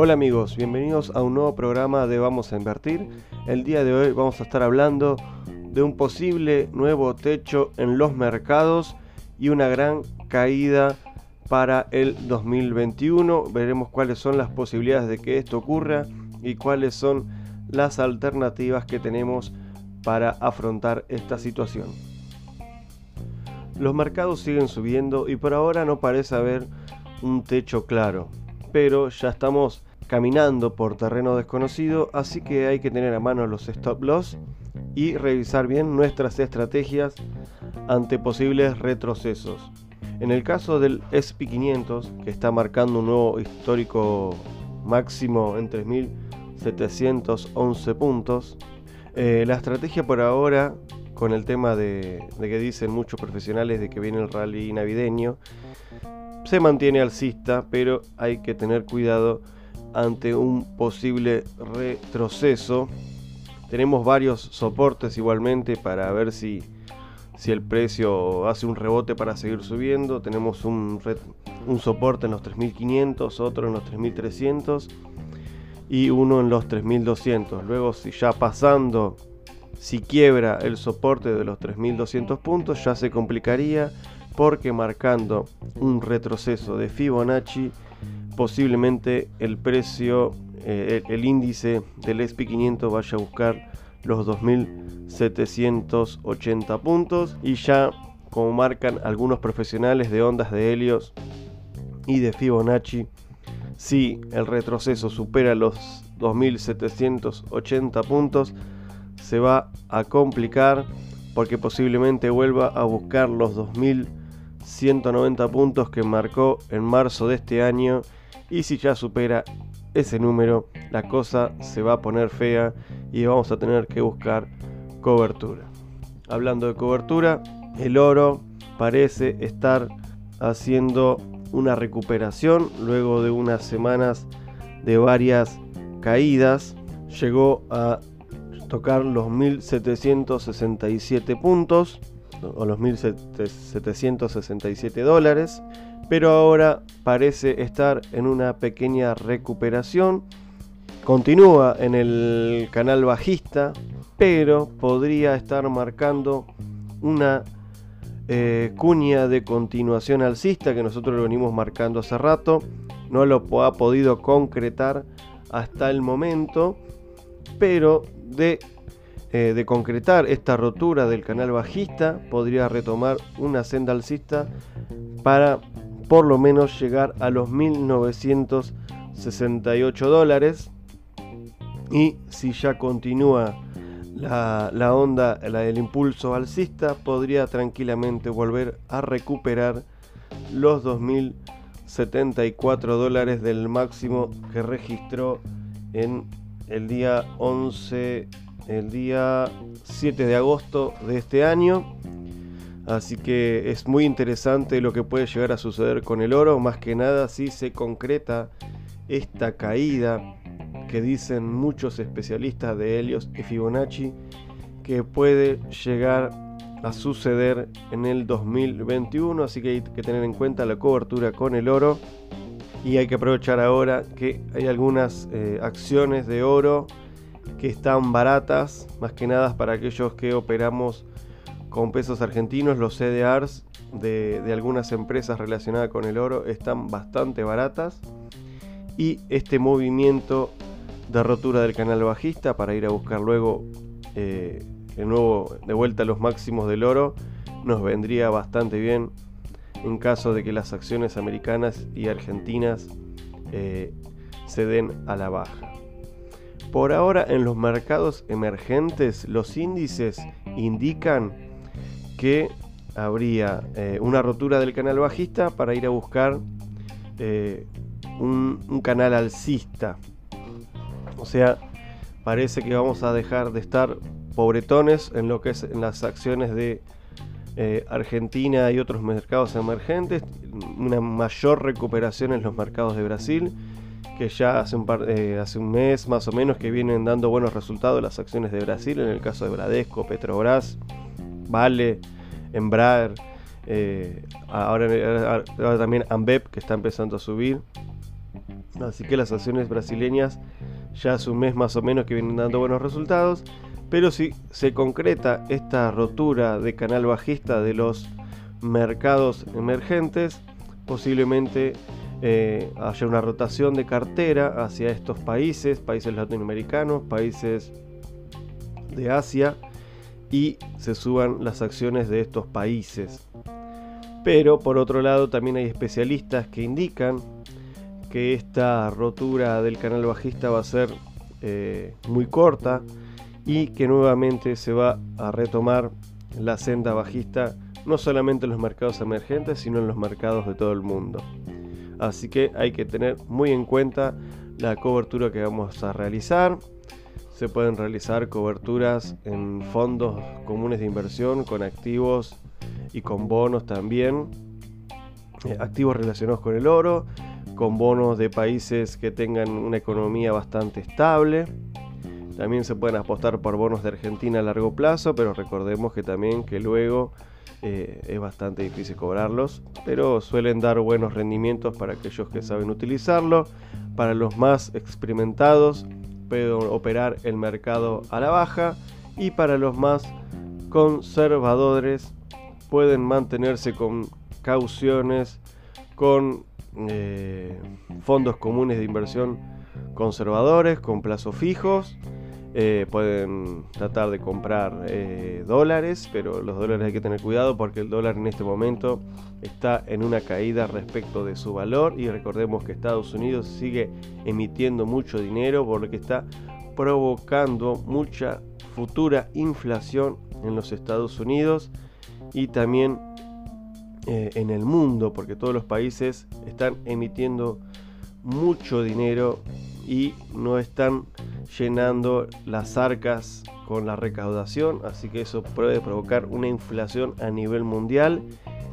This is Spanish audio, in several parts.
Hola amigos, bienvenidos a un nuevo programa de Vamos a Invertir. El día de hoy vamos a estar hablando de un posible nuevo techo en los mercados y una gran caída para el 2021. Veremos cuáles son las posibilidades de que esto ocurra y cuáles son las alternativas que tenemos para afrontar esta situación. Los mercados siguen subiendo y por ahora no parece haber un techo claro, pero ya estamos caminando por terreno desconocido, así que hay que tener a mano los stop loss y revisar bien nuestras estrategias ante posibles retrocesos. En el caso del SP500, que está marcando un nuevo histórico máximo en 3.711 puntos, eh, la estrategia por ahora, con el tema de, de que dicen muchos profesionales de que viene el rally navideño, se mantiene alcista, pero hay que tener cuidado ante un posible retroceso. Tenemos varios soportes igualmente para ver si, si el precio hace un rebote para seguir subiendo. Tenemos un, un soporte en los 3500, otro en los 3300 y uno en los 3200. Luego si ya pasando, si quiebra el soporte de los 3200 puntos, ya se complicaría porque marcando un retroceso de Fibonacci posiblemente el precio, eh, el, índice del SP500 vaya a buscar los 2780 puntos y ya como marcan algunos profesionales de ondas de Helios y de Fibonacci, si el retroceso supera los 2780 puntos, se va a complicar porque posiblemente vuelva a buscar los 2190 puntos que marcó en marzo de este año y si ya supera ese número, la cosa se va a poner fea y vamos a tener que buscar cobertura. Hablando de cobertura, el oro parece estar haciendo una recuperación luego de unas semanas de varias caídas. Llegó a tocar los 1767 puntos o los 1767 dólares pero ahora parece estar en una pequeña recuperación. Continúa en el canal bajista, pero podría estar marcando una eh, cuña de continuación alcista que nosotros lo venimos marcando hace rato. No lo ha podido concretar hasta el momento, pero de, eh, de concretar esta rotura del canal bajista podría retomar una senda alcista para por lo menos llegar a los 1968 dólares. Y si ya continúa la, la onda, la del impulso alcista, podría tranquilamente volver a recuperar los 2074 dólares del máximo que registró en el día 11, el día 7 de agosto de este año. Así que es muy interesante lo que puede llegar a suceder con el oro, más que nada si se concreta esta caída que dicen muchos especialistas de Helios y Fibonacci que puede llegar a suceder en el 2021, así que hay que tener en cuenta la cobertura con el oro y hay que aprovechar ahora que hay algunas eh, acciones de oro que están baratas, más que nada para aquellos que operamos con pesos argentinos, los CDRs de, algunas empresas relacionadas con el oro están bastante baratas. Y este movimiento de rotura del canal bajista para ir a buscar luego eh, el nuevo de vuelta los máximos del oro nos vendría bastante bien en caso de que las acciones americanas y argentinas eh, se den a la baja. Por ahora en los mercados emergentes los índices indican que habría eh, una rotura del canal bajista para ir a buscar eh, un, canal alcista. O sea, parece que vamos a dejar de estar pobretones en lo que es en las acciones de eh, Argentina y otros mercados emergentes, una mayor recuperación en los mercados de Brasil, que ya hace un, hace un mes más o menos que vienen dando buenos resultados las acciones de Brasil, en el caso de Bradesco, Petrobras, Vale, Embraer, Eh, ahora, también Ambep que está empezando a subir. Así que las acciones brasileñas ya hace un mes más o menos que vienen dando buenos resultados. Pero si se concreta esta rotura de canal bajista de los mercados emergentes, posiblemente eh, haya una rotación de cartera hacia estos países, países latinoamericanos, países de Asia, y se suban las acciones de estos países. Pero por otro lado también hay especialistas que indican que esta rotura del canal bajista va a ser eh, muy corta y que nuevamente se va a retomar la senda bajista no solamente en los mercados emergentes sino en los mercados de todo el mundo. Así que hay que tener muy en cuenta la cobertura que vamos a realizar. Se pueden realizar coberturas en fondos comunes de inversión con activos y con bonos también. Eh, activos relacionados con el oro, con bonos de países que tengan una economía bastante estable. También se pueden apostar por bonos de Argentina a largo plazo, pero recordemos que también que luego eh, es bastante difícil cobrarlos, pero suelen dar buenos rendimientos para aquellos que saben utilizarlo. Para los más experimentados pueden operar el mercado a la baja y para los más conservadores pueden mantenerse con cauciones, con eh, fondos comunes de inversión conservadores, con plazos fijos eh, pueden tratar de comprar eh, dólares, pero los dólares hay que tener cuidado porque el dólar en este momento está en una caída respecto de su valor y recordemos que Estados Unidos sigue emitiendo mucho dinero por lo que está provocando mucha futura inflación en los Estados Unidos y también eh, en el mundo porque todos los países están emitiendo mucho dinero y no están llenando las arcas con la recaudación, así que eso puede provocar una inflación a nivel mundial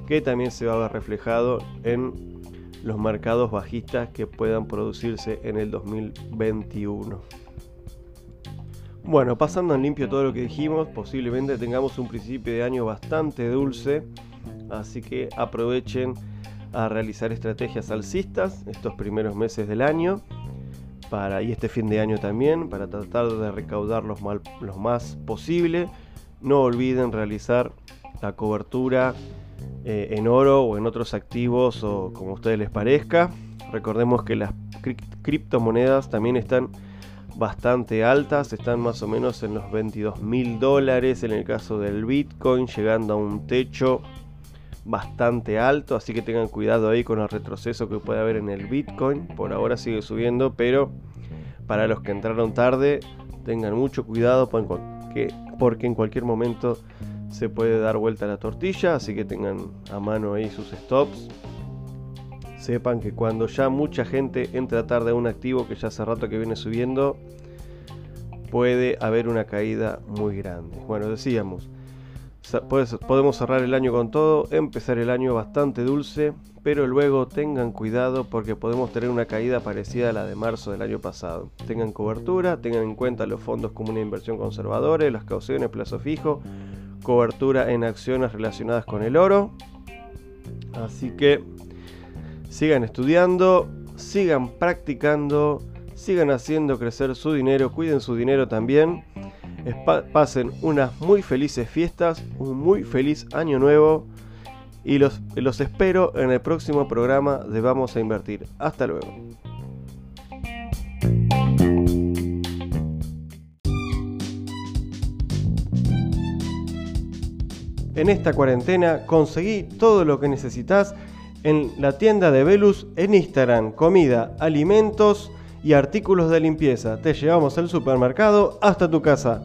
que también se va a ver reflejado en los mercados bajistas que puedan producirse en el 2021. Bueno, pasando en limpio todo lo que dijimos, posiblemente tengamos un principio de año bastante dulce, así que aprovechen a realizar estrategias alcistas estos primeros meses del año y este fin de año también, para tratar de recaudar los, más posible. No olviden realizar la cobertura eh, en oro o en otros activos o como a ustedes les parezca. Recordemos que las criptomonedas también están bastante altas, están más o menos en los 22 mil dólares en el caso del Bitcoin, llegando a un techo bastante alto, así que tengan cuidado ahí con el retroceso que puede haber en el Bitcoin. Por ahora sigue subiendo, pero para los que entraron tarde, tengan mucho cuidado porque, en cualquier momento se puede dar vuelta la tortilla, así que tengan a mano ahí sus stops. Sepan que cuando ya mucha gente entra tarde a un activo que ya hace rato que viene subiendo, puede haber una caída muy grande. Bueno, decíamos, podemos cerrar el año con todo, empezar el año bastante dulce, pero luego tengan cuidado porque podemos tener una caída parecida a la de marzo del año pasado. Tengan cobertura, tengan en cuenta los fondos comunes de inversión conservadores, las cauciones plazo fijo, cobertura en acciones relacionadas con el oro. Así que sigan estudiando, sigan practicando, sigan haciendo crecer su dinero, cuiden su dinero también pasen unas muy felices fiestas, un muy feliz año nuevo y los, los espero en el próximo programa de Vamos a Invertir. Hasta luego. En esta cuarentena conseguí todo lo que necesitas en la tienda de Velus en Instagram, comida, alimentos y artículos de limpieza. Te llevamos al supermercado hasta tu casa.